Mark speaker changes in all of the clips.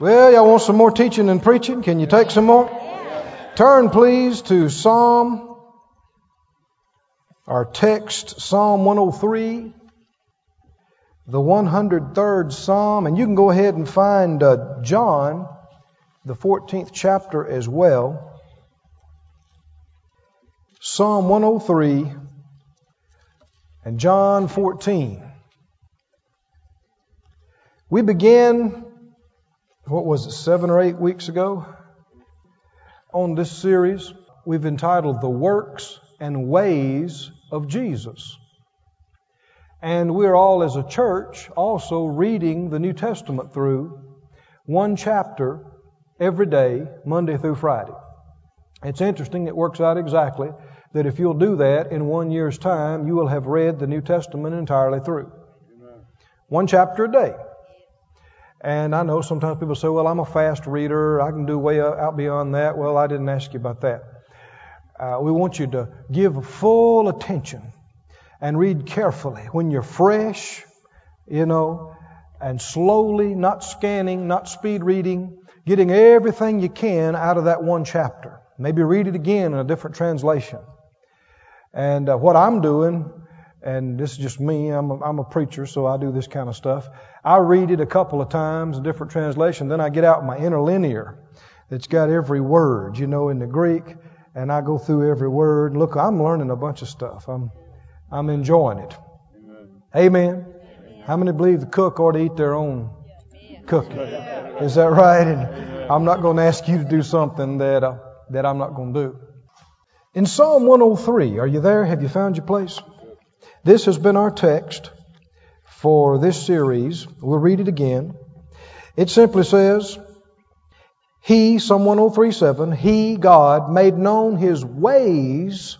Speaker 1: Well, y'all want some more teaching and preaching? Can you take some more? Turn, please, to Psalm, our text, Psalm 103, the 103rd Psalm. And you can go ahead and find uh, John, the 14th chapter as well. Psalm 103 and John 14. We began, what was it, seven or eight weeks ago? On this series, we've entitled The Works and Ways of Jesus. And we're all, as a church, also reading the New Testament through one chapter every day, Monday through Friday. It's interesting, it works out exactly that if you'll do that in one year's time, you will have read the New Testament entirely through. Amen. One chapter a day. And I know sometimes people say, well, I'm a fast reader. I can do way out beyond that. Well, I didn't ask you about that. Uh, we want you to give full attention and read carefully when you're fresh, you know, and slowly, not scanning, not speed reading, getting everything you can out of that one chapter. Maybe read it again in a different translation. And uh, what I'm doing, and this is just me, I'm a, I'm a preacher, so I do this kind of stuff. I read it a couple of times, a different translation, then I get out my interlinear that's got every word, you know, in the Greek, and I go through every word. Look, I'm learning a bunch of stuff. I'm, I'm enjoying it. Amen. Amen. How many believe the cook ought to eat their own cooking? Is that right? And I'm not going to ask you to do something that, uh, that I'm not going to do. In Psalm 103, are you there? Have you found your place? This has been our text for this series. We'll read it again. It simply says, He, Psalm 1037, He, God, made known His ways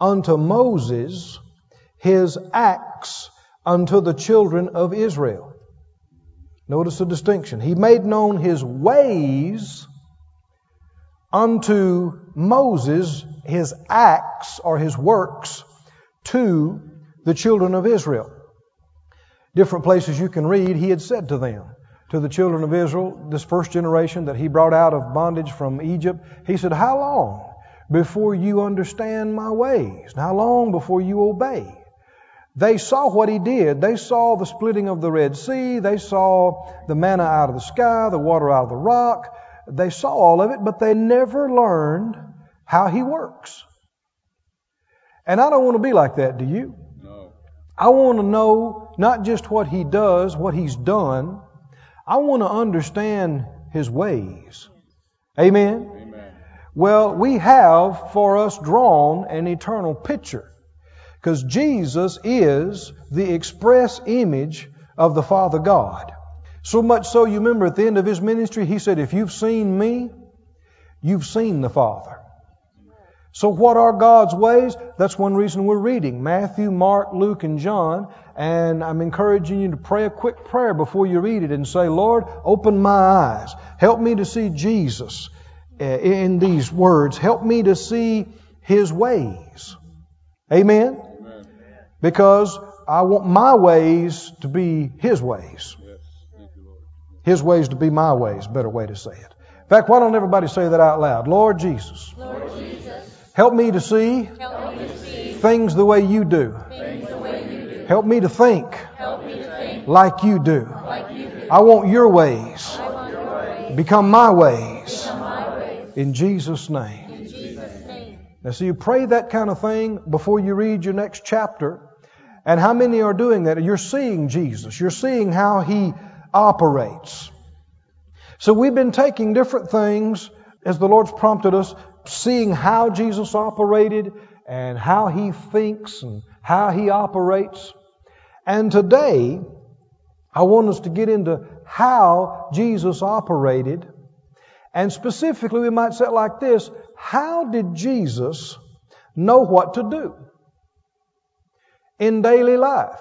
Speaker 1: unto Moses, His acts unto the children of Israel. Notice the distinction. He made known His ways unto Moses his acts or his works to the children of Israel. Different places you can read, he had said to them, to the children of Israel, this first generation that he brought out of bondage from Egypt, he said, How long before you understand my ways? How long before you obey? They saw what he did. They saw the splitting of the Red Sea. They saw the manna out of the sky, the water out of the rock. They saw all of it, but they never learned how He works. And I don't want to be like that, do you? I want to know not just what He does, what He's done. I want to understand His ways. Amen? Amen. Well, we have for us drawn an eternal picture. Because Jesus is the express image of the Father God. So much so, you remember at the end of his ministry, he said, If you've seen me, you've seen the Father. So, what are God's ways? That's one reason we're reading Matthew, Mark, Luke, and John. And I'm encouraging you to pray a quick prayer before you read it and say, Lord, open my eyes. Help me to see Jesus eh, in these words. Help me to see His ways. Amen? Amen. Because I want my ways to be His ways. His ways to be my ways, better way to say it. In fact, why don't everybody say that out loud? Lord Jesus,
Speaker 2: Lord Jesus
Speaker 1: help me to see,
Speaker 2: me to see
Speaker 1: things, the way you do.
Speaker 2: do.
Speaker 1: Help me to think,
Speaker 2: me to think
Speaker 1: like, you do.
Speaker 2: like you do.
Speaker 1: I want your ways,
Speaker 2: want your ways.
Speaker 1: become my ways.
Speaker 2: Become my ways.
Speaker 1: In Jesus' name.
Speaker 2: In Jesus' name.
Speaker 1: Now, so you pray that kind of thing before you read your next chapter. And how many are doing that? You're seeing Jesus. You're seeing how He operates. So we've been taking different things as the Lord's prompted us, seeing how Jesus operated and how He thinks and how He operates. And today, I want us to get into how Jesus operated. And specifically, we might say it like this How did Jesus know what to do in daily life?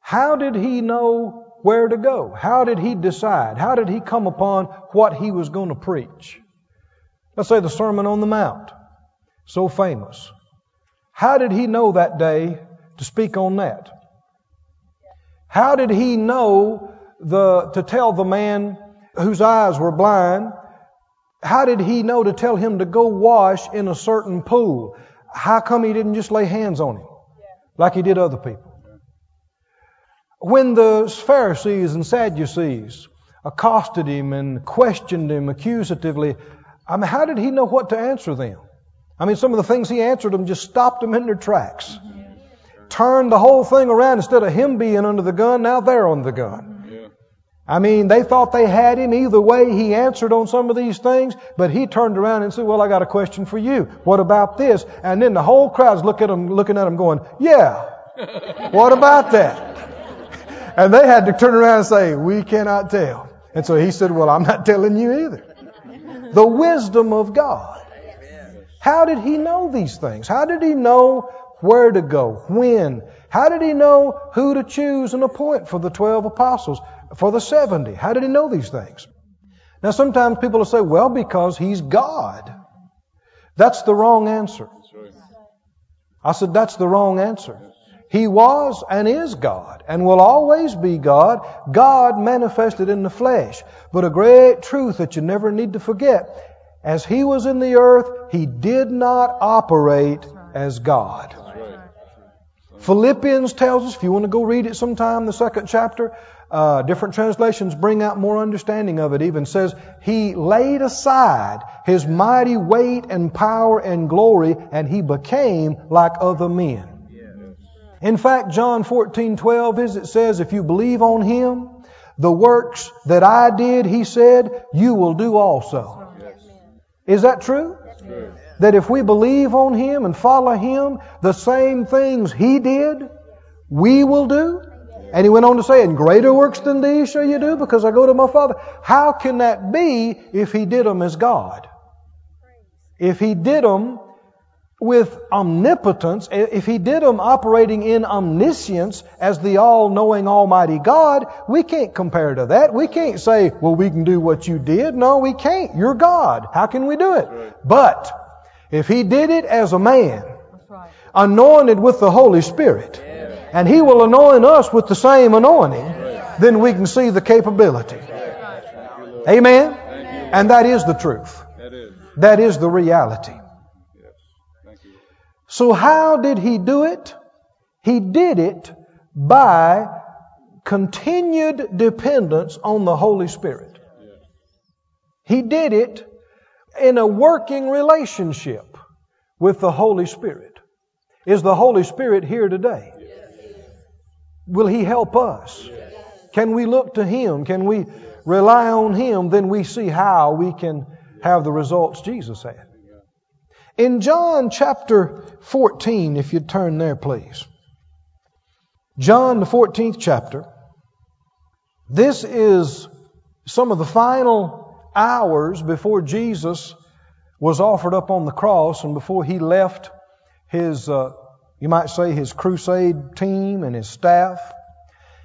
Speaker 1: How did he know where to go? How did he decide? How did he come upon what he was going to preach? Let's say the Sermon on the Mount, so famous. How did he know that day to speak on that? How did he know the, to tell the man whose eyes were blind, how did he know to tell him to go wash in a certain pool? How come he didn't just lay hands on him like he did other people? When the Pharisees and Sadducees accosted him and questioned him accusatively, I mean, how did he know what to answer them? I mean, some of the things he answered them just stopped them in their tracks. Turned the whole thing around. Instead of him being under the gun, now they're on the gun. I mean, they thought they had him. Either way, he answered on some of these things, but he turned around and said, well, I got a question for you. What about this? And then the whole crowd's look at him, looking at him going, yeah. what about that? And they had to turn around and say, we cannot tell. And so he said, well, I'm not telling you either. The wisdom of God. How did he know these things? How did he know where to go? When? How did he know who to choose and appoint for the 12 apostles? For the 70? How did he know these things? Now sometimes people will say, well, because he's God. That's the wrong answer. I said, that's the wrong answer. He was and is God and will always be God, God manifested in the flesh. But a great truth that you never need to forget, as He was in the earth, He did not operate as God. Philippians tells us, if you want to go read it sometime, the second chapter, uh, different translations bring out more understanding of it. Even says he laid aside his mighty weight and power and glory, and he became like other men. In fact, John 14, 12 is it says, if you believe on him, the works that I did, he said, you will do also. Is that true? That if we believe on him and follow him, the same things he did, we will do? And he went on to say, and greater works than these shall you do because I go to my Father. How can that be if he did them as God? If he did them with omnipotence, if he did them operating in omniscience as the all-knowing almighty God, we can't compare to that. We can't say, well, we can do what you did. No, we can't. You're God. How can we do it? But if he did it as a man, anointed with the Holy Spirit, and He will anoint us with the same anointing, then we can see the capability. Amen? And that is the truth. That is the reality. So how did He do it? He did it by continued dependence on the Holy Spirit. He did it in a working relationship with the Holy Spirit. Is the Holy Spirit here today? Will He help us? Can we look to Him? Can we rely on Him? Then we see how we can have the results Jesus had. In John chapter 14, if you'd turn there, please. John, the 14th chapter. This is some of the final hours before Jesus was offered up on the cross and before he left his uh, you might say his crusade team and his staff.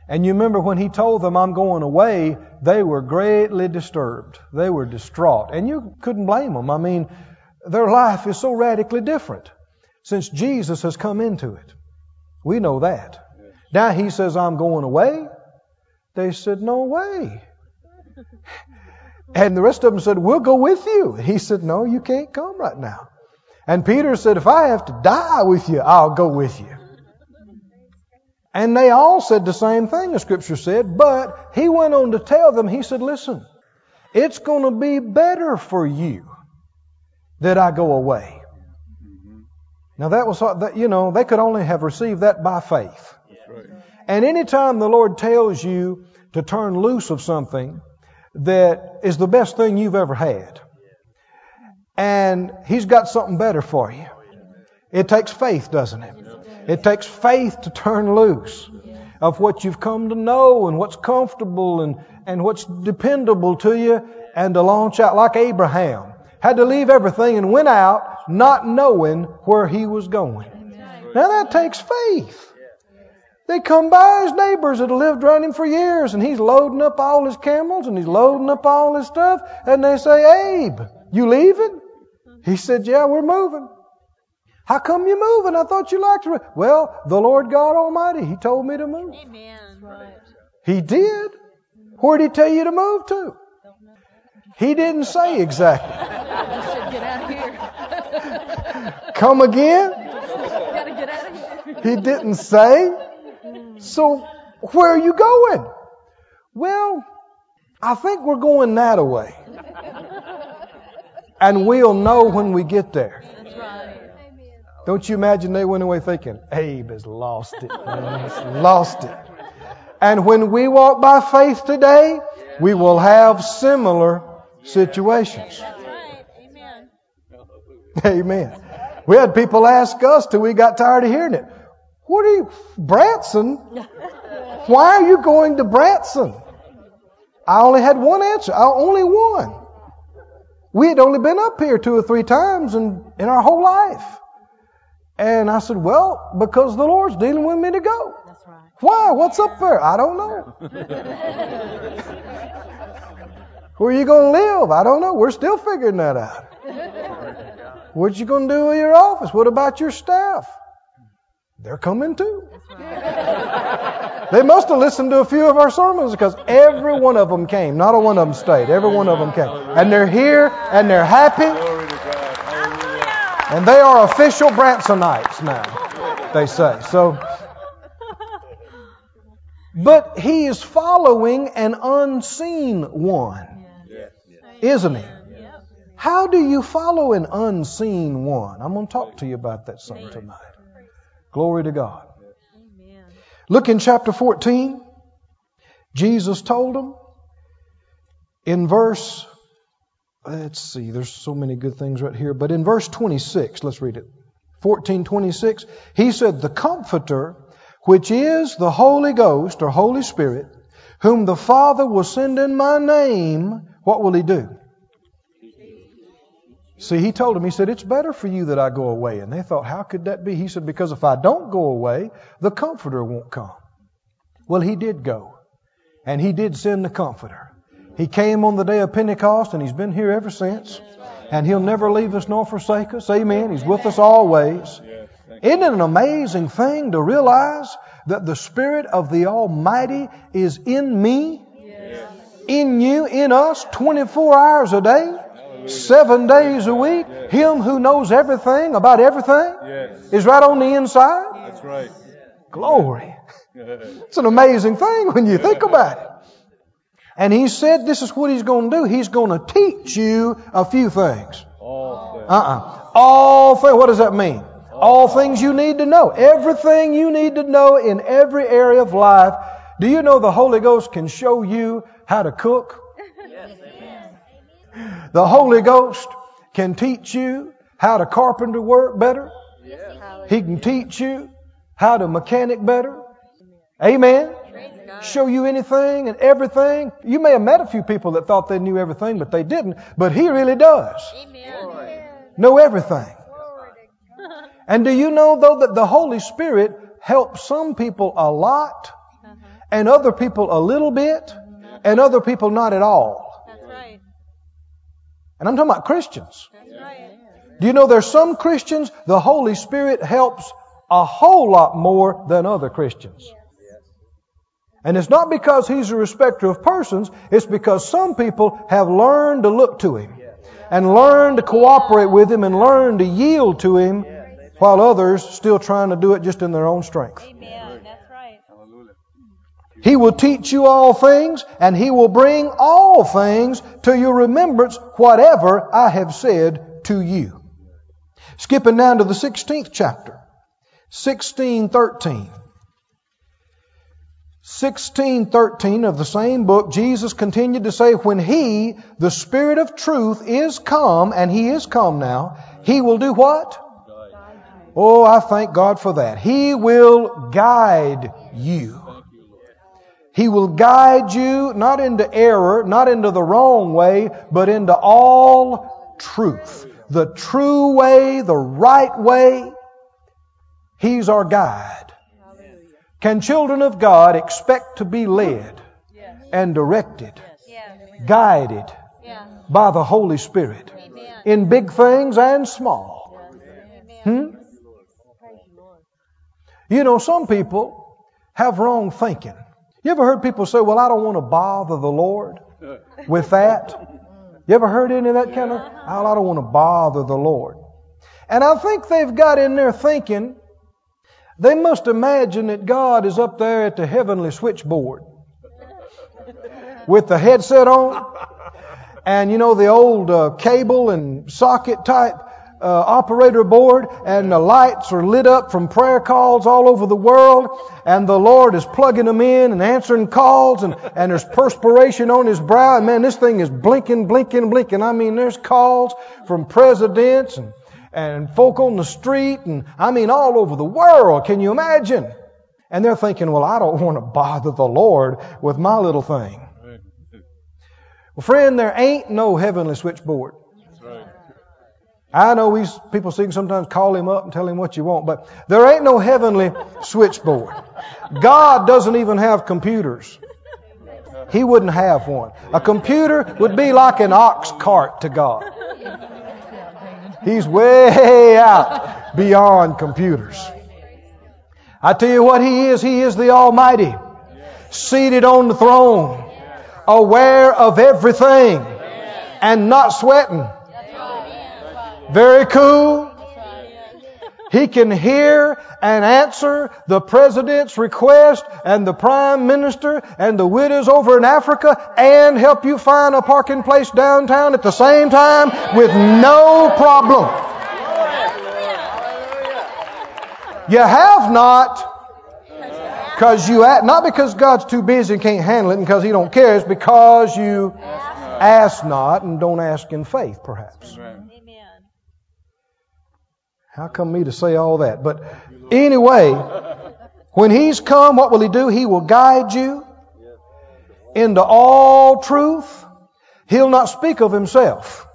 Speaker 1: And you remember when he told them, I'm going away, they were greatly disturbed. They were distraught. And you couldn't blame them. I mean, their life is so radically different since Jesus has come into it. We know that. Now he says, I'm going away. They said, No way. And the rest of them said, We'll go with you. He said, No, you can't come right now. And Peter said, If I have to die with you, I'll go with you. And they all said the same thing, the scripture said, but he went on to tell them, he said, Listen, it's going to be better for you that I go away. Now that was, that, you know, they could only have received that by faith. And anytime the Lord tells you to turn loose of something that is the best thing you've ever had, and He's got something better for you. It takes faith, doesn't it? It takes faith to turn loose of what you've come to know and what's comfortable and, and what's dependable to you and to launch out like Abraham. Had to leave everything and went out not knowing where he was going. Now that takes faith. They come by his neighbors that have lived around him for years and he's loading up all his camels and he's loading up all his stuff and they say, Abe, you leaving? He said, Yeah, we're moving. How come you moving? I thought you liked to. Well, the Lord God Almighty, He told me to move.
Speaker 2: Amen.
Speaker 1: He did. Where did He tell you to move to? He didn't say exactly.
Speaker 3: Said, get out of here.
Speaker 1: Come again?
Speaker 3: Gotta get out of here.
Speaker 1: He didn't say. So where are you going? Well, I think we're going that way. And we'll know when we get there. Don't you imagine they went away thinking, Abe has lost it. He's lost it. And when we walk by faith today, we will have similar situations.
Speaker 3: That's right. Amen.
Speaker 1: Amen. We had people ask us till we got tired of hearing it. What are you, Branson? Why are you going to Branson? I only had one answer. I only one. We had only been up here two or three times in, in our whole life. And I said, well, because the Lord's dealing with me to go.
Speaker 3: That's right.
Speaker 1: Why? What's up there? I don't know. Where are you going to live? I don't know. We're still figuring that out. What you going to do with your office? What about your staff? They're coming too. They must have listened to a few of our sermons because every one of them came. Not a one of them stayed. Every one of them came. And they're here and they're happy.
Speaker 4: Glory to God. Hallelujah.
Speaker 1: And they are official Bransonites now, they say. So, but he is following an unseen one. Isn't he? How do you follow an unseen one? I'm going to talk to you about that some tonight. Glory to God. Look in chapter 14. Jesus told them in verse, let's see, there's so many good things right here, but in verse 26, let's read it. 1426, he said, The Comforter, which is the Holy Ghost or Holy Spirit, whom the Father will send in my name, what will he do? See, he told him, he said, It's better for you that I go away. And they thought, How could that be? He said, Because if I don't go away, the Comforter won't come. Well, he did go. And he did send the Comforter. He came on the day of Pentecost, and he's been here ever since. And he'll never leave us nor forsake us. Amen. He's with us always. Isn't it an amazing thing to realize that the Spirit of the Almighty is in me, in you, in us, 24 hours a day, seven days a week? Him who knows everything about everything is right on the inside.
Speaker 4: That's right.
Speaker 1: Glory. It's an amazing thing when you think about it. And he said this is what he's going to do. He's going to teach you a few things.
Speaker 4: All things.
Speaker 1: Uh-uh. All things. What does that mean? All things you need to know. Everything you need to know in every area of life. Do you know the Holy Ghost can show you how to cook? The Holy Ghost can teach you how to carpenter work better. He can teach you how to mechanic better. Amen. Show you anything and everything. You may have met a few people that thought they knew everything, but they didn't. But He really does know everything. And do you know, though, that the Holy Spirit helps some people a lot, and other people a little bit, and other people not at all?
Speaker 3: That's right.
Speaker 1: And I'm talking about Christians.
Speaker 3: That's right.
Speaker 1: Do you know there's some Christians the Holy Spirit helps a whole lot more than other Christians? And it's not because He's a respecter of persons, it's because some people have learned to look to Him and learn to cooperate with Him and learn to yield to Him while others still trying to do it just in their own strength.
Speaker 3: Amen. That's right.
Speaker 4: Hallelujah.
Speaker 1: He will teach you all things, and He will bring all things to your remembrance, whatever I have said to you. Skipping down to the 16th chapter, 1613. 1613 of the same book, Jesus continued to say, When He, the Spirit of truth, is come, and He is come now, He will do what? Oh, I thank God for that. He will guide you. He will guide you not into error, not into the wrong way, but into all truth. The true way, the right way. He's our guide. Can children of God expect to be led and directed, guided by the Holy Spirit in big things and small? Hmm? You know, some people have wrong thinking. You ever heard people say, Well, I don't want to bother the Lord? with that? You ever heard any of that kind of? Oh, I don't want to bother the Lord. And I think they've got in there thinking, they must imagine that God is up there at the heavenly switchboard with the headset on and you know the old uh, cable and socket type uh, operator board and the lights are lit up from prayer calls all over the world and the Lord is plugging them in and answering calls and, and there's perspiration on his brow and man this thing is blinking, blinking, blinking. I mean there's calls from presidents and, and folk on the street and I mean all over the world. Can you imagine? And they're thinking, well I don't want to bother the Lord with my little thing. Well friend, there ain't no heavenly switchboard. I know we people see sometimes call him up and tell him what you want, but there ain't no heavenly switchboard. God doesn't even have computers. He wouldn't have one. A computer would be like an ox cart to God. He's way out beyond computers. I tell you what He is. He is the Almighty, seated on the throne, aware of everything, and not sweating. Very cool. He can hear and answer the president's request and the prime minister and the widows over in Africa and help you find a parking place downtown at the same time with no problem. You have not because you not because God's too busy and can't handle it and because He don't care. It's because you ask not and don't ask in faith, perhaps. How come me to say all that? But anyway, when He's come, what will He do? He will guide you into all truth. He'll not speak of Himself.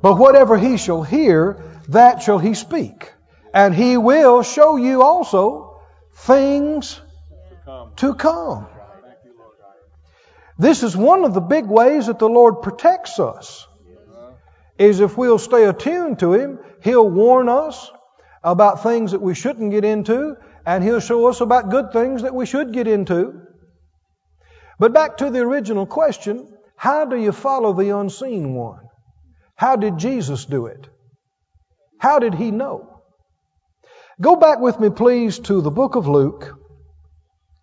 Speaker 1: But whatever He shall hear, that shall He speak. And He will show you also things to come. This is one of the big ways that the Lord protects us. Is if we'll stay attuned to Him, He'll warn us about things that we shouldn't get into, and He'll show us about good things that we should get into. But back to the original question, how do you follow the unseen one? How did Jesus do it? How did He know? Go back with me, please, to the book of Luke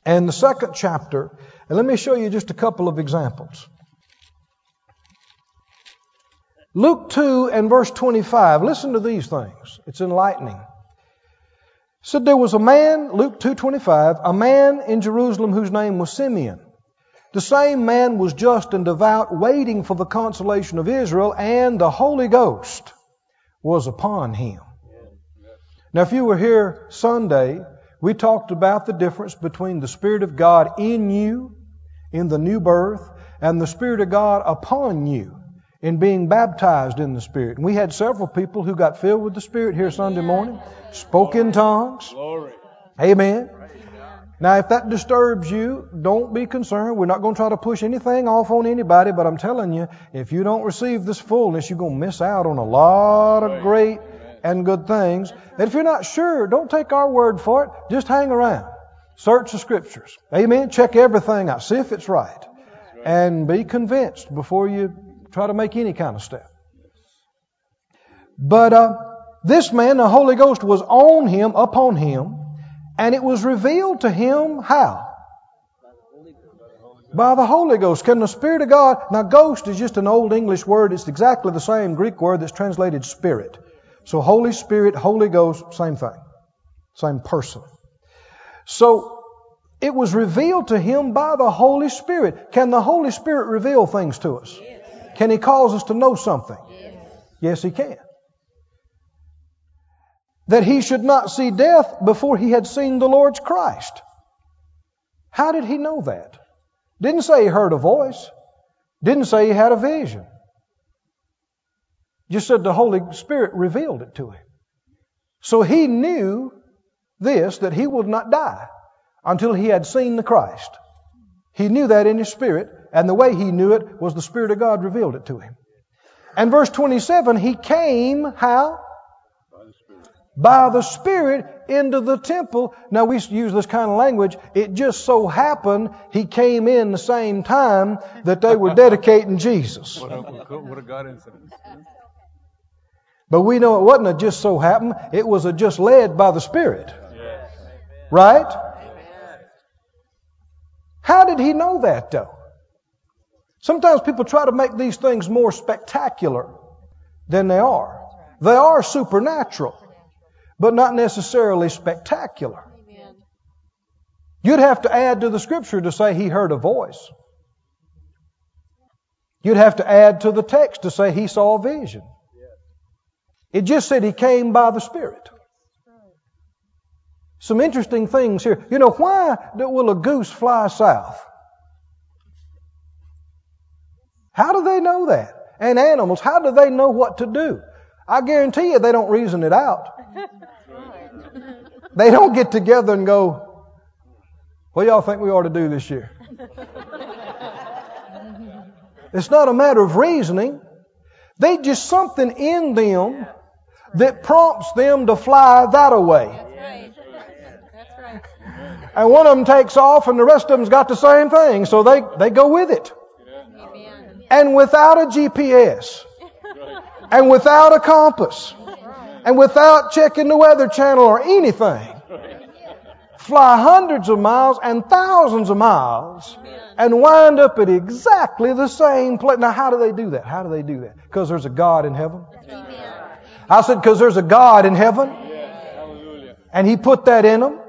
Speaker 1: and the second chapter, and let me show you just a couple of examples. Luke 2 and verse 25. Listen to these things. It's enlightening. It said there was a man, Luke 2:25, a man in Jerusalem whose name was Simeon. The same man was just and devout, waiting for the consolation of Israel, and the Holy Ghost was upon him. Now, if you were here Sunday, we talked about the difference between the Spirit of God in you, in the new birth, and the Spirit of God upon you in being baptized in the Spirit. And we had several people who got filled with the Spirit here Sunday morning, spoke in tongues. Amen. Now, if that disturbs you, don't be concerned. We're not going to try to push anything off on anybody, but I'm telling you, if you don't receive this fullness, you're going to miss out on a lot of great and good things. And if you're not sure, don't take our word for it. Just hang around. Search the scriptures. Amen. Check everything out. See if it's right. And be convinced before you try to make any kind of step. But uh, this man, the Holy Ghost was on him, upon him, and it was revealed to him how? By the Holy Ghost. Can the Spirit of God, now ghost is just an old English word, it's exactly the same Greek word that's translated spirit. So Holy Spirit, Holy Ghost, same thing. Same person. So it was revealed to him by the Holy Spirit. Can the Holy Spirit reveal things to us? Can He cause us to know something? Yes, He can. That he should not see death before he had seen the Lord's Christ. How did he know that? Didn't say he heard a voice. Didn't say he had a vision. Just said the Holy Spirit revealed it to him. So he knew this, that he would not die until he had seen the Christ. He knew that in his spirit, and the way he knew it was the Spirit of God revealed it to him. And verse 27, he came, how? By the Spirit. By the Spirit into the temple. Now we use this kind of language. It just so happened he came in the same time that they were dedicating Jesus.
Speaker 4: What a, what a God incident.
Speaker 1: But we know it wasn't a just so happened. It was a just led by the Spirit. Right? How did he know that though? Sometimes people try to make these things more spectacular than they are. They are supernatural, but not necessarily spectacular. You'd have to add to the scripture to say he heard a voice. You'd have to add to the text to say he saw a vision. It just said he came by the Spirit. Some interesting things here. You know, why will a goose fly south? How do they know that? And animals, how do they know what to do? I guarantee you they don't reason it out. They don't get together and go, what do y'all think we ought to do this year? It's not a matter of reasoning. They just something in them that prompts them to fly that way. And one of them takes off and the rest of them's got the same thing, so they, they go with it.
Speaker 3: Amen.
Speaker 1: And without a GPS, and without a compass, and without checking the weather channel or anything, fly hundreds of miles and thousands of miles and wind up at exactly the same place. Now, how do they do that? How do they do that? Because there's a God in heaven. I said, because there's a God in heaven, and He put that in them,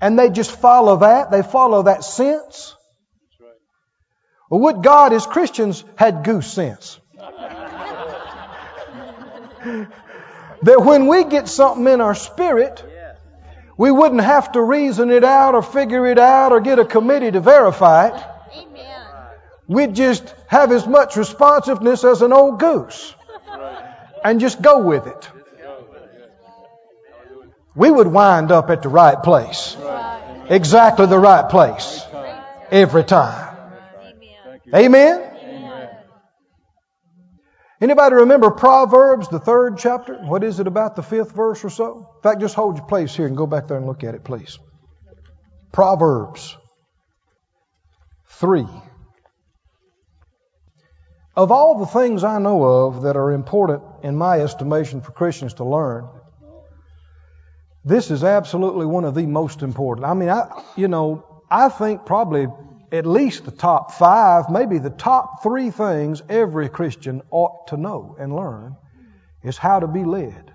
Speaker 1: and they just follow that. They follow that sense. Well, would God, as Christians, had goose sense? that when we get something in our spirit, we wouldn't have to reason it out or figure it out or get a committee to verify it.
Speaker 3: Amen.
Speaker 1: We'd just have as much responsiveness as an old goose and just go with it. We would wind up at the right place. Exactly the right place. Every time. Amen? Anybody remember Proverbs, the third chapter? What is it about the fifth verse or so? In fact, just hold your place here and go back there and look at it, please. Proverbs 3. Of all the things I know of that are important in my estimation for Christians to learn, this is absolutely one of the most important. I mean, I, you know, I think probably at least the top five, maybe the top three things every Christian ought to know and learn is how to be led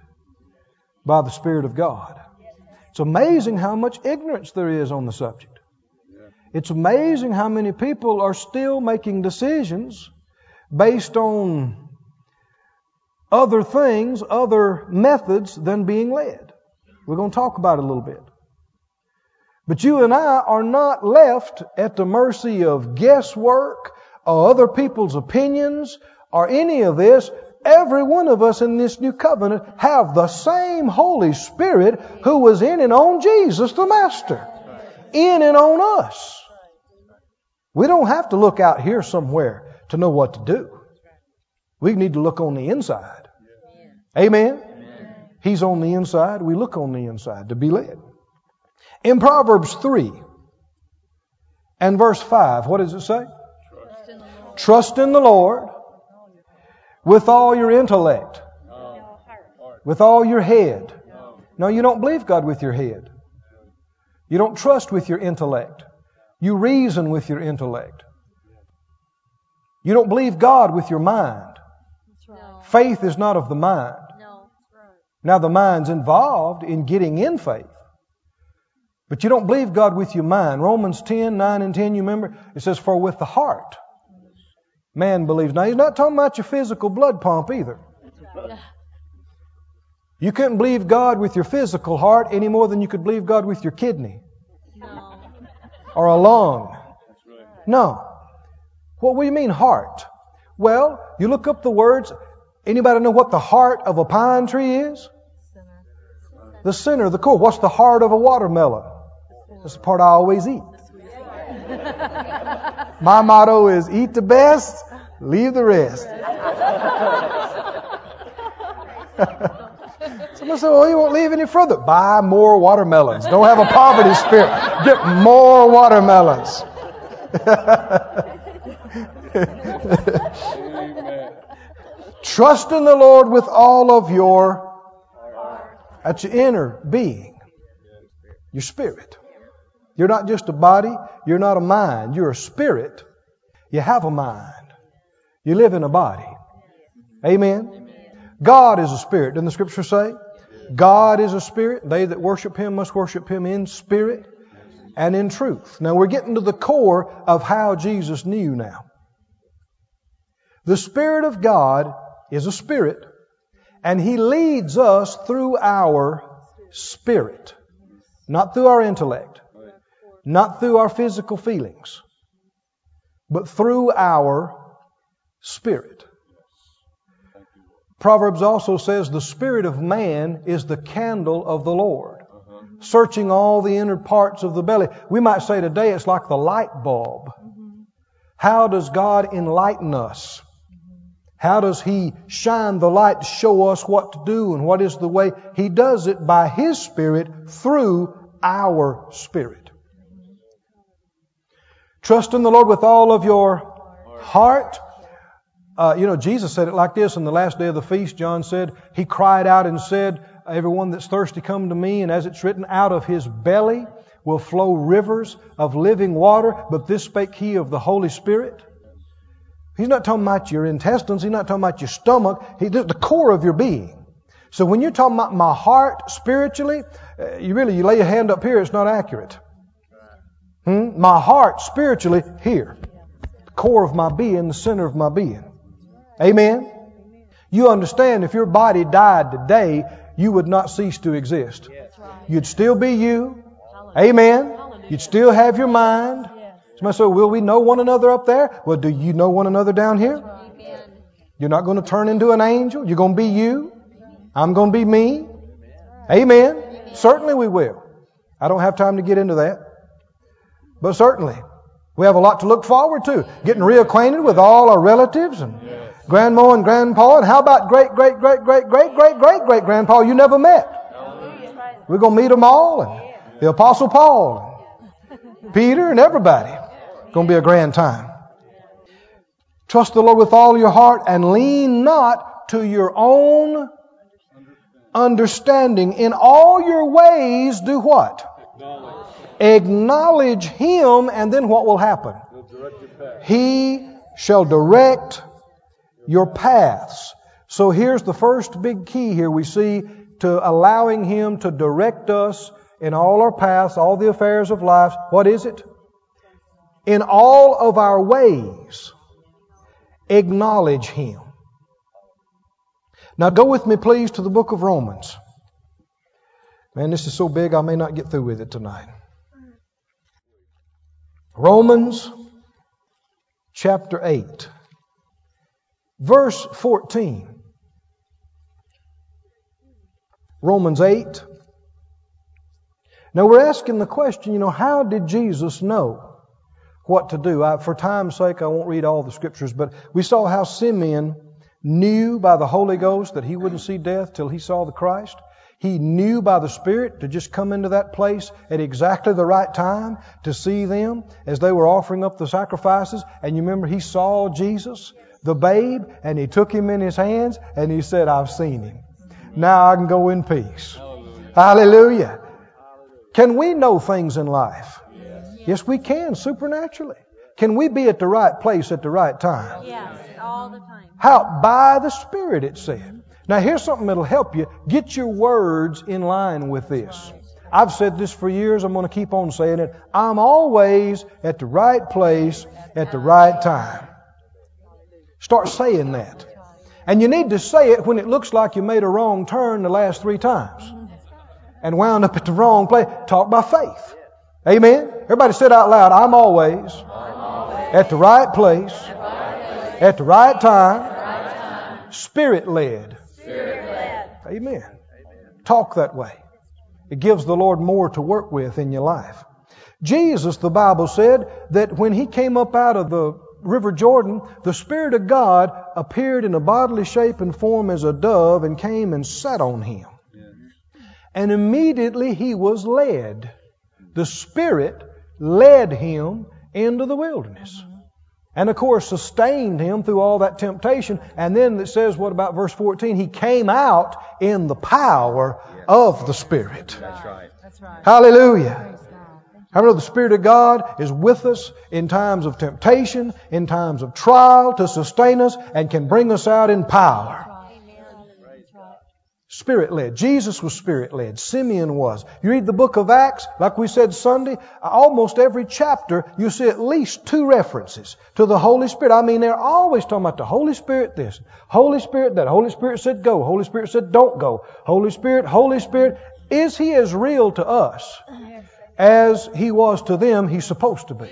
Speaker 1: by the Spirit of God. It's amazing how much ignorance there is on the subject. It's amazing how many people are still making decisions based on other things, other methods than being led. We're going to talk about it a little bit. But you and I are not left at the mercy of guesswork or other people's opinions or any of this. Every one of us in this new covenant have the same Holy Spirit who was in and on Jesus the Master. In and on us. We don't have to look out here somewhere to know what to do. We need to look on the inside. Amen. He's on the inside. We look on the inside to be led. In Proverbs 3 and verse 5, what does it say? Trust in the Lord with all your intellect, with all your head. No, you don't believe God with your head. You don't trust with your intellect. You reason with your intellect. You don't believe God with your mind. Faith is not of the mind.
Speaker 3: No.
Speaker 1: Now, the mind's involved in getting in faith. But you don't believe God with your mind. Romans 10, 9 and 10, you remember? It says, For with the heart man believes. Now, he's not talking about your physical blood pump either. You couldn't believe God with your physical heart any more than you could believe God with your kidney
Speaker 3: No.
Speaker 1: or a lung. No. What do you mean heart? Well, you look up the words. Anybody know what the heart of a pine tree is? The center, the core. What's the heart of a watermelon? That's the part I always eat. My motto is eat the best, leave the rest. Somebody said, well, oh, you won't leave any further. Buy more watermelons. Don't have a poverty spirit. Get more watermelons. Trust in the Lord with all of your, that's your inner being, your spirit. You're not just a body. You're not a mind. You're a spirit. You have a mind. You live in a body. Amen. God is a spirit. Doesn't the scripture say? God is a spirit. They that worship him must worship him in spirit and in truth. Now we're getting to the core of how Jesus knew now. The Spirit of God is a spirit, and He leads us through our spirit, not through our intellect, not through our physical feelings, but through our spirit. Proverbs also says the spirit of man is the candle of the Lord, searching all the inner parts of the belly. We might say today it's like the light bulb. How does God enlighten us? How does He shine the light to show us what to do and what is the way? He does it by His Spirit through our spirit. Trust in the Lord with all of your heart. Uh, you know, Jesus said it like this in the last day of the feast. John said, He cried out and said, Everyone that's thirsty, come to me. And as it's written, out of His belly will flow rivers of living water. But this spake He of the Holy Spirit. He's not talking about your intestines. He's not talking about your stomach. He's the core of your being. So when you're talking about my heart spiritually, uh, you really, you lay your hand up here, it's not accurate. Hmm? My heart spiritually here. The core of my being, the center of my being. Amen? You understand if your body died today, you would not cease to exist. You'd still be you. Amen? You'd still have your mind. Somebody said, Will we know one another up there? Well, do you know one another down here? You're not going to turn into an angel. You're going to be you. I'm going to be me. Amen. Certainly we will. I don't have time to get into that. But certainly, we have a lot to look forward to. Getting reacquainted with all our relatives and grandma and grandpa. And how about great, great, great, great, great, great, great, great grandpa you never met? We're going to meet them all. And the Apostle Paul, and Peter, and everybody. Going to be a grand time. Trust the Lord with all your heart and lean not to your own understanding. In all your ways, do what? Acknowledge Him, and then what will happen? He shall direct your paths. So here's the first big key here we see to allowing Him to direct us in all our paths, all the affairs of life. What is it? In all of our ways, acknowledge Him. Now go with me, please, to the book of Romans. Man, this is so big I may not get through with it tonight. Romans chapter 8, verse 14. Romans 8. Now we're asking the question, you know, how did Jesus know what to do? I, for time's sake, I won't read all the scriptures, but we saw how Simeon knew by the Holy Ghost that he wouldn't see death till he saw the Christ. He knew by the Spirit to just come into that place at exactly the right time to see them as they were offering up the sacrifices. And you remember he saw Jesus, the babe, and he took him in his hands and he said, I've seen him. Now I can go in peace. Hallelujah. Can we know things in life? Yes, we can, supernaturally. Can we be at the right place at the right time?
Speaker 2: Yes, all the time.
Speaker 1: How? By the Spirit, it said. Now, here's something that'll help you. Get your words in line with this. I've said this for years. I'm going to keep on saying it. I'm always at the right place at the right time. Start saying that. And you need to say it when it looks like you made a wrong turn the last three times and wound up at the wrong place. Talk by faith. Amen. Everybody said out loud, I'm always, at the right place, at the right time, spirit led. Amen. Talk that way. It gives the Lord more to work with in your life. Jesus, the Bible said, that when he came up out of the River Jordan, the Spirit of God appeared in a bodily shape and form as a dove and came and sat on him. And immediately he was led. The Spirit led him into the wilderness. Mm-hmm. And of course, sustained him through all that temptation. And then it says, what about verse 14? He came out in the power of the Spirit.
Speaker 5: That's right.
Speaker 3: That's right.
Speaker 1: Hallelujah.
Speaker 3: Praise God. Thank
Speaker 1: How know the Spirit of God is with us in times of temptation, in times of trial to sustain us and can bring us out in power?
Speaker 3: You. That's right.
Speaker 1: Spirit led. Jesus was spirit led. Simeon was. You read the book of Acts, like we said Sunday, almost every chapter you see at least two references to the Holy Spirit. I mean, they're always talking about the Holy Spirit this, Holy Spirit that. Holy Spirit said go. Holy Spirit said don't go. Holy Spirit, Holy Spirit. Is He as real to us as He was to them He's supposed to be?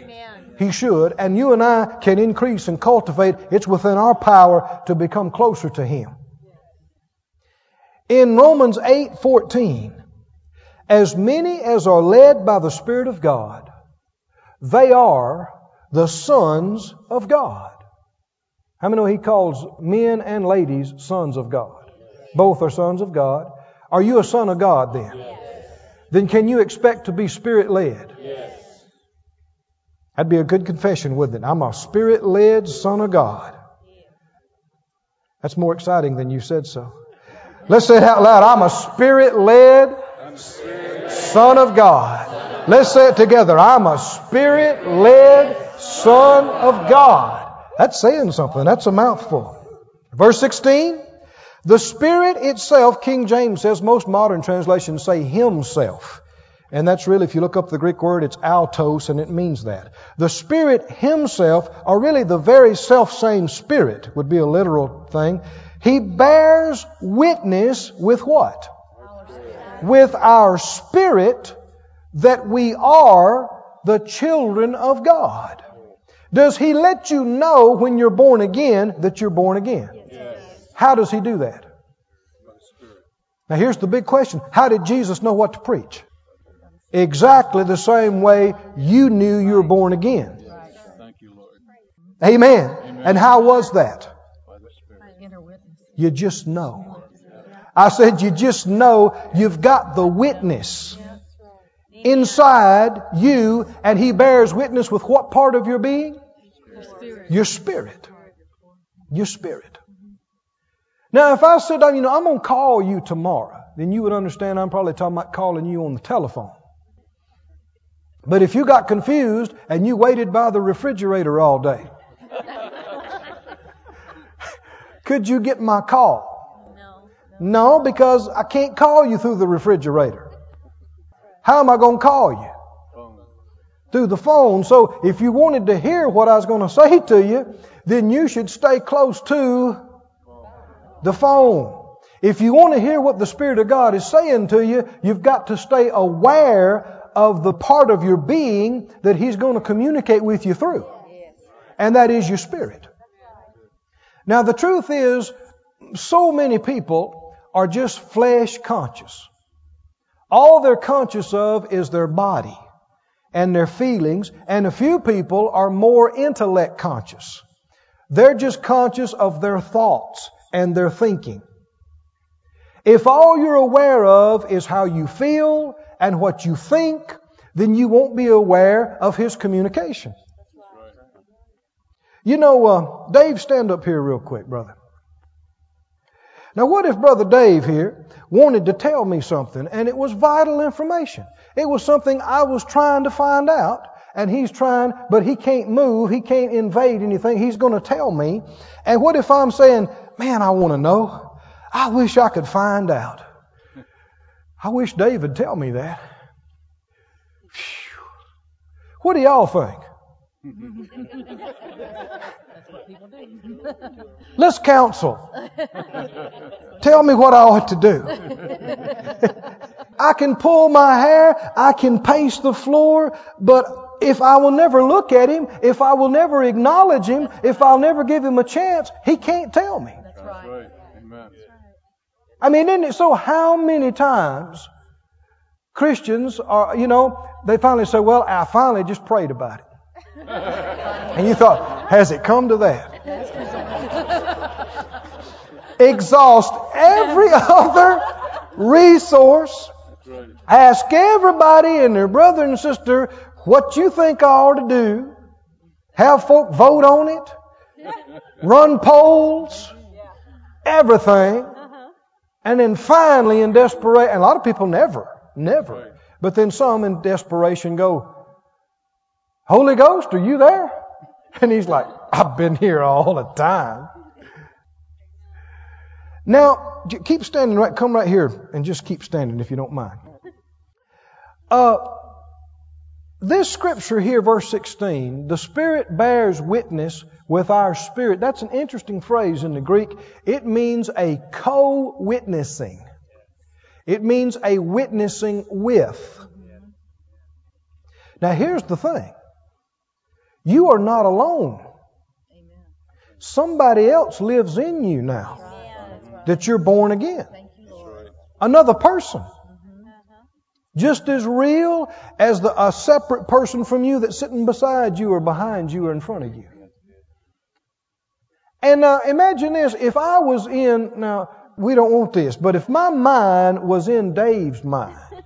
Speaker 1: He should. And you and I can increase and cultivate. It's within our power to become closer to Him. In Romans 8:14, as many as are led by the Spirit of God, they are the sons of God. How many know he calls men and ladies sons of God? Both are sons of God. Are you a son of God then? Then can you expect to be spirit led? That'd be a good confession, wouldn't it? I'm a spirit led son of God. That's more exciting than you said so. Let's say it out loud. I'm a spirit led son of God. Let's say it together. I'm a spirit led son of God. That's saying something. That's a mouthful. Verse 16. The Spirit itself, King James says, most modern translations say Himself. And that's really, if you look up the Greek word, it's autos, and it means that. The Spirit Himself, or really the very self same Spirit, would be a literal thing. He bears witness with what? With our spirit that we are the children of God. Does He let you know when you're born again that you're born again? How does He do that? Now here's the big question. How did Jesus know what to preach? Exactly the same way you knew you were born again.
Speaker 4: Thank you, Lord.
Speaker 1: Amen. And how was that?
Speaker 4: By the Spirit.
Speaker 3: Inner witness.
Speaker 1: You just know. I said you just know you've got the witness inside you and he bears witness with what part of your being?
Speaker 3: Your spirit.
Speaker 1: Your spirit. Now, if I said, you know, I'm going to call you tomorrow, then you would understand I'm probably talking about calling you on the telephone. But if you got confused and you waited by the refrigerator all day, could you get my call? No, because I can't call you through the refrigerator. How am I going to call you? Through the phone. So if you wanted to hear what I was going to say to you, then you should stay close to the phone. If you want to hear what the Spirit of God is saying to you, you've got to stay aware of the part of your being that He's going to communicate with you through. And that is your spirit. Now the truth is, so many people are just flesh conscious. All they're conscious of is their body and their feelings, and a few people are more intellect conscious. They're just conscious of their thoughts and their thinking. If all you're aware of is how you feel and what you think, then you won't be aware of His communication. You know, uh, Dave, stand up here real quick, brother. Now, what if Brother Dave here wanted to tell me something and it was vital information? It was something I was trying to find out and he's trying, but he can't move, he can't invade anything, he's going to tell me. And what if I'm saying, man, I want to know. I wish I could find out. I wish Dave would tell me that. Phew. What do y'all think? Let's counsel. Tell me what I ought to do. I can pull my hair, I can pace the floor, but if I will never look at him, if I will never acknowledge him, if I'll never give him a chance, he can't tell me.
Speaker 3: That's
Speaker 4: That's
Speaker 3: right.
Speaker 4: right. Amen.
Speaker 1: I mean, isn't it so? How many times Christians are, you know, they finally say, well, I finally just prayed about it. And you thought, has it come to that? Exhaust every other resource Ask everybody and their brother and sister what you think I ought to do. Have folk vote on it. Run polls. Everything. And then finally in desperation, a lot of people never, never. But then some in desperation go, Holy Ghost, are you there? And he's like, I've been here all the time. Now, keep standing right, come right here and just keep standing if you don't mind. Uh, this scripture here, verse 16, the Spirit bears witness with our spirit. That's an interesting phrase in the Greek. It means a co witnessing, it means a witnessing with. Now, here's the thing you are not alone. Somebody else lives in you now that you're born again. Another person. Just as real as the, a separate person from you that's sitting beside you or behind you or in front of you. And now imagine this, if I was in, now we don't want this, but if my mind was in Dave's mind,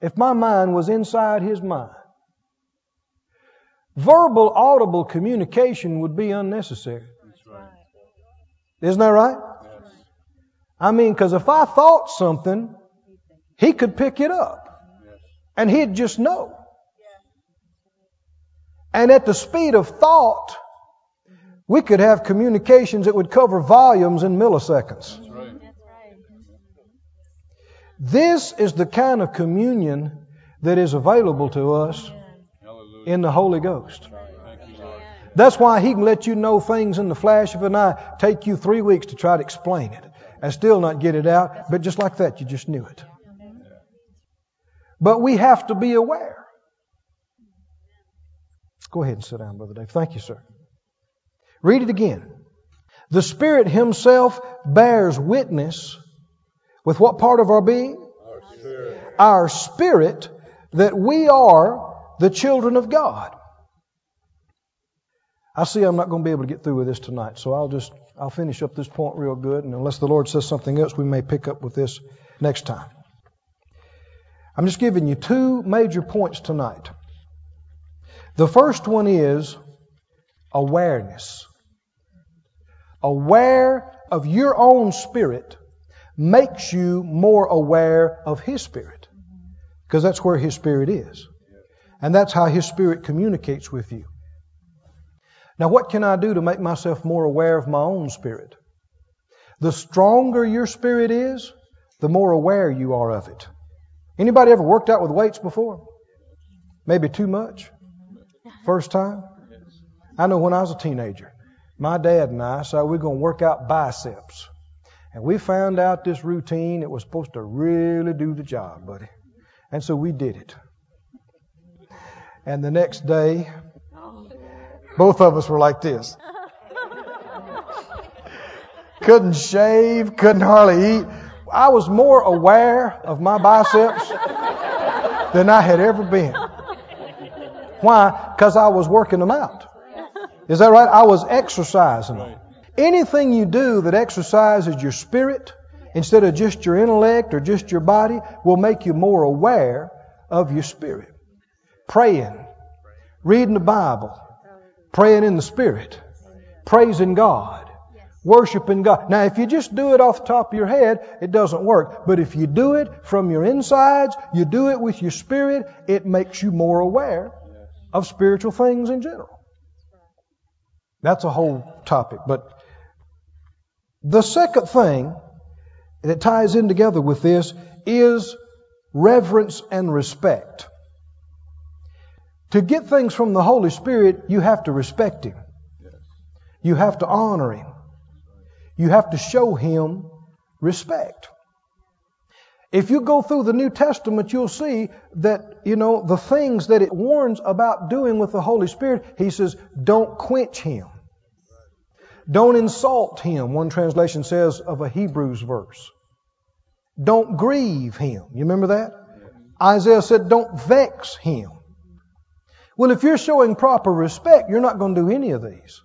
Speaker 1: if my mind was inside his mind, verbal audible communication would be unnecessary. Isn't that right? I mean, because if I thought something, he could pick it up. And he'd just know. And at the speed of thought, we could have communications that would cover volumes in milliseconds. This is the kind of communion that is available to us in the Holy Ghost. That's why He can let you know things in the flash of an eye, take you three weeks to try to explain it, and still not get it out, but just like that, you just knew it. But we have to be aware. Go ahead and sit down, Brother Dave. Thank you, sir. Read it again. The Spirit Himself bears witness with what part of our being?
Speaker 4: Our spirit.
Speaker 1: Our spirit that we are the children of God. I see I'm not going to be able to get through with this tonight, so I'll just I'll finish up this point real good, and unless the Lord says something else, we may pick up with this next time. I'm just giving you two major points tonight. The first one is awareness. Aware of your own spirit makes you more aware of His Spirit. Because that's where His Spirit is. And that's how His Spirit communicates with you. Now, what can I do to make myself more aware of my own spirit? The stronger your spirit is, the more aware you are of it. Anybody ever worked out with weights before? Maybe too much? First time? I know when I was a teenager, my dad and I said we're going to work out biceps. And we found out this routine, it was supposed to really do the job, buddy. And so we did it. And the next day, both of us were like this. couldn't shave, couldn't hardly eat. I was more aware of my biceps than I had ever been. Why? Because I was working them out. Is that right? I was exercising them. Anything you do that exercises your spirit instead of just your intellect or just your body will make you more aware of your spirit. Praying, reading the Bible, praying in the Spirit, praising God, worshiping God. Now, if you just do it off the top of your head, it doesn't work. But if you do it from your insides, you do it with your spirit, it makes you more aware of spiritual things in general. That's a whole topic. But the second thing that ties in together with this is reverence and respect. To get things from the Holy Spirit, you have to respect Him. You have to honor Him. You have to show Him respect. If you go through the New Testament, you'll see that, you know, the things that it warns about doing with the Holy Spirit, He says, don't quench Him. Don't insult Him, one translation says of a Hebrews verse. Don't grieve Him. You remember that? Isaiah said, don't vex Him. Well, if you're showing proper respect, you're not going to do any of these.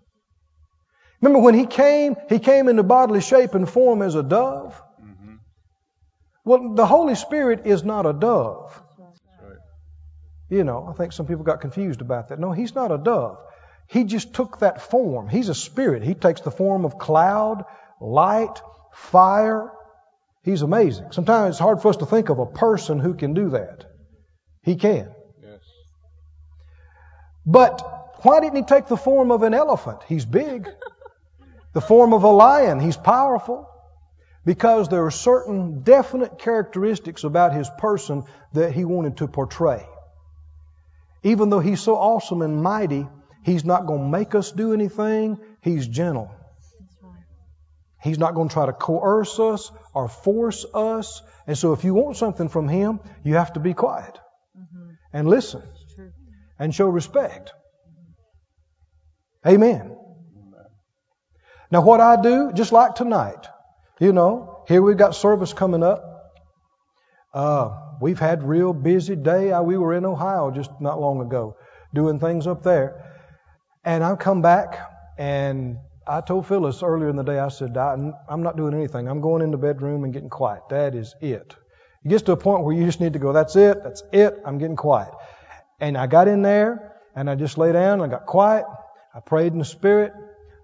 Speaker 1: Remember when he came, he came in the bodily shape and form as a dove? Mm-hmm. Well, the Holy Spirit is not a dove.
Speaker 4: Right.
Speaker 1: You know, I think some people got confused about that. No, he's not a dove. He just took that form. He's a spirit. He takes the form of cloud, light, fire. He's amazing. Sometimes it's hard for us to think of a person who can do that. He can. But why didn't he take the form of an elephant? He's big. The form of a lion. He's powerful. Because there are certain definite characteristics about his person that he wanted to portray. Even though he's so awesome and mighty, he's not going to make us do anything. He's gentle. He's not going to try to coerce us or force us. And so if you want something from him, you have to be quiet mm-hmm. and listen and show respect. Amen. Now, what I do, just like tonight, you know, here we've got service coming up. Uh, we've had real busy day. I, we were in Ohio just not long ago doing things up there. And I come back and I told Phyllis earlier in the day, I said, I'm not doing anything. I'm going in the bedroom and getting quiet. That is it. It gets to a point where you just need to go, that's it, that's it, I'm getting quiet. And I got in there and I just lay down, I got quiet, I prayed in the Spirit,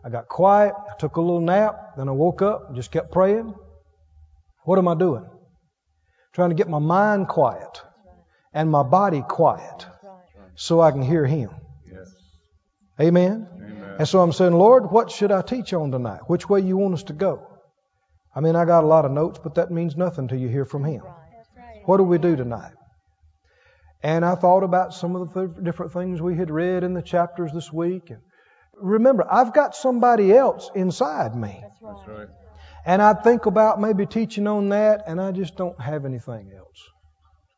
Speaker 1: I got quiet, I took a little nap, then I woke up and just kept praying. What am I doing? Trying to get my mind quiet and my body quiet so I can hear Him.
Speaker 4: Yes.
Speaker 1: Amen?
Speaker 4: Amen.
Speaker 1: And so I'm saying, Lord, what should I teach on tonight? Which way you want us to go? I mean, I got a lot of notes, but that means nothing till you hear from Him. What do we do tonight? And I thought about some of the th- different things we had read in the chapters this week. And remember, I've got somebody else inside me.
Speaker 4: That's right.
Speaker 1: And I think about maybe teaching on that, and I just don't have anything else.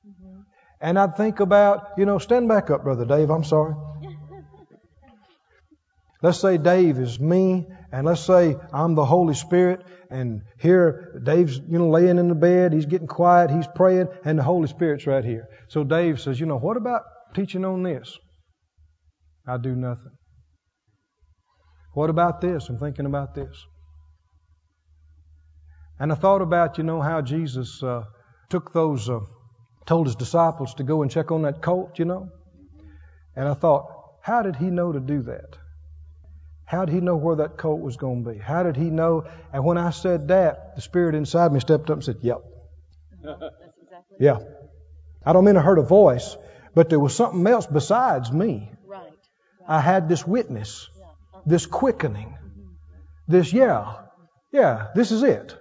Speaker 1: Mm-hmm. And I think about, you know, stand back up, Brother Dave. I'm sorry. Let's say Dave is me, and let's say I'm the Holy Spirit, and here Dave's, you know, laying in the bed, he's getting quiet, he's praying, and the Holy Spirit's right here. So Dave says, you know, what about teaching on this? I do nothing. What about this? I'm thinking about this. And I thought about, you know, how Jesus uh, took those, uh, told his disciples to go and check on that colt, you know. And I thought, how did he know to do that? How did he know where that colt was going to be? How did he know? And when I said that, the spirit inside me stepped up and said, Yep. Yeah. I don't mean I heard a voice, but there was something else besides me.
Speaker 3: Right.
Speaker 1: I had this witness, this quickening, this, yeah, yeah, this is it.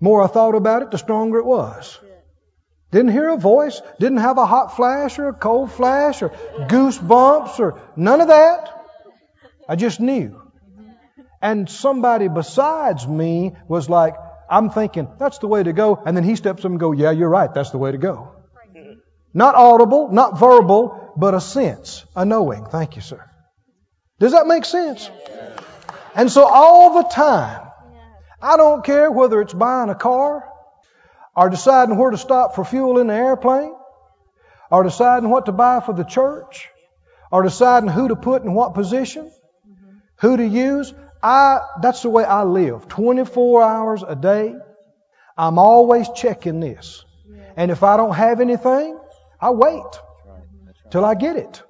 Speaker 1: More I thought about it, the stronger it was. Didn't hear a voice, didn't have a hot flash or a cold flash or goosebumps or none of that. I just knew. And somebody besides me was like, I'm thinking, that's the way to go. And then he steps up and go, yeah, you're right, that's the way to go. Not audible, not verbal, but a sense, a knowing. Thank you, sir. Does that make sense? And so all the time, I don't care whether it's buying a car, or deciding where to stop for fuel in the airplane, or deciding what to buy for the church, or deciding who to put in what position, mm-hmm. who to use. I, that's the way I live. 24 hours a day. I'm always checking this. And if I don't have anything, I wait till I get it.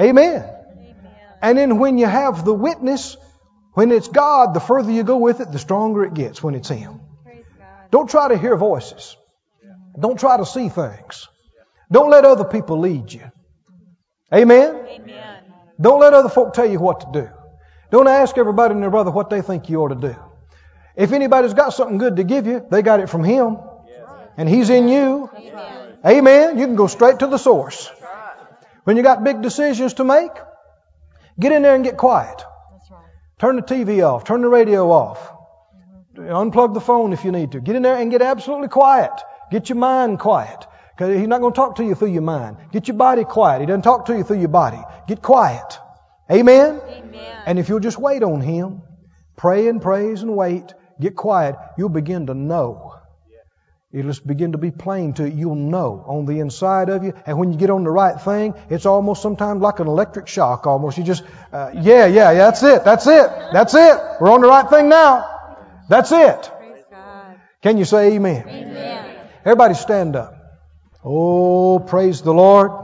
Speaker 1: Amen. And then when you have the witness, when it's God, the further you go with it, the stronger it gets when it's Him. Don't try to hear voices. Don't try to see things. Don't let other people lead you. Amen?
Speaker 3: Amen.
Speaker 1: Don't let other folk tell you what to do. Don't ask everybody and their brother what they think you ought to do. If anybody's got something good to give you, they got it from Him. And He's in you. Amen. You can go straight to the source. When you got big decisions to make, get in there and get quiet. Turn the TV off. Turn the radio off. Unplug the phone if you need to. Get in there and get absolutely quiet. Get your mind quiet. Because he's not going to talk to you through your mind. Get your body quiet. He doesn't talk to you through your body. Get quiet. Amen?
Speaker 3: Amen.
Speaker 1: And if you'll just wait on him, pray and praise and wait, get quiet, you'll begin to know. It'll just begin to be plain to you. You'll know on the inside of you. And when you get on the right thing, it's almost sometimes like an electric shock almost. You just, uh, yeah, yeah, yeah, that's it. That's it. That's it. We're on the right thing now. That's it. Can you say amen?
Speaker 3: Amen.
Speaker 1: Everybody stand up. Oh, praise the Lord.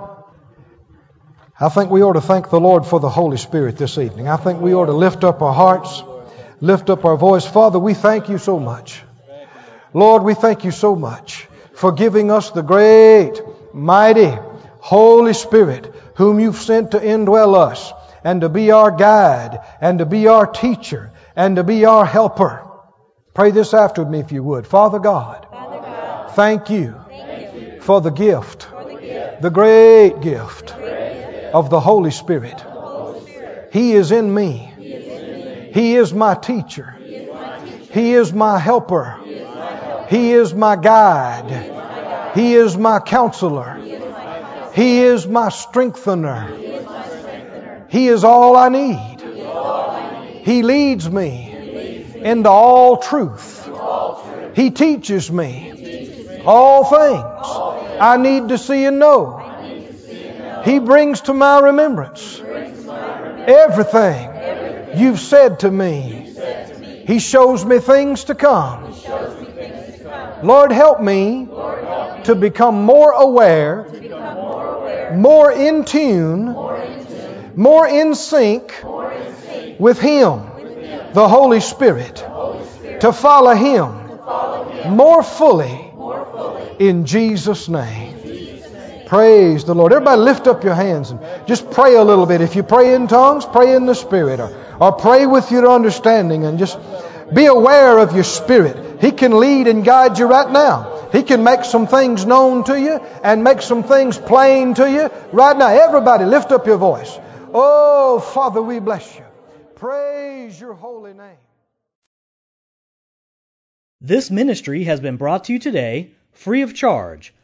Speaker 1: I think we ought to thank the Lord for the Holy Spirit this evening. I think we ought to lift up our hearts, lift up our voice. Father, we thank you so much. Lord, we thank you so much for giving us the great, mighty, Holy Spirit, whom you've sent to indwell us and to be our guide and to be our teacher and to be our helper. Pray this after me if you would. Father God, thank you for the gift, the great gift of the Holy Spirit. He is in me. He is my teacher. He is my helper. He is my guide. He is my counselor. He is my strengthener. He is all I need. He leads me into all truth. He teaches me all things I need to see and know. He brings to my remembrance everything you've said to me. He shows me things to come. Lord, help me to become more aware, more in tune, more in sync with Him, the Holy Spirit, to follow Him more fully in Jesus' name. Praise the Lord. Everybody lift up your hands and just pray a little bit. If you pray in tongues, pray in the Spirit or, or pray with your understanding and just be aware of your spirit. He can lead and guide you right now. He can make some things known to you and make some things plain to you right now. Everybody lift up your voice. Oh, Father, we bless you. Praise your holy name.
Speaker 5: This ministry has been brought to you today free of charge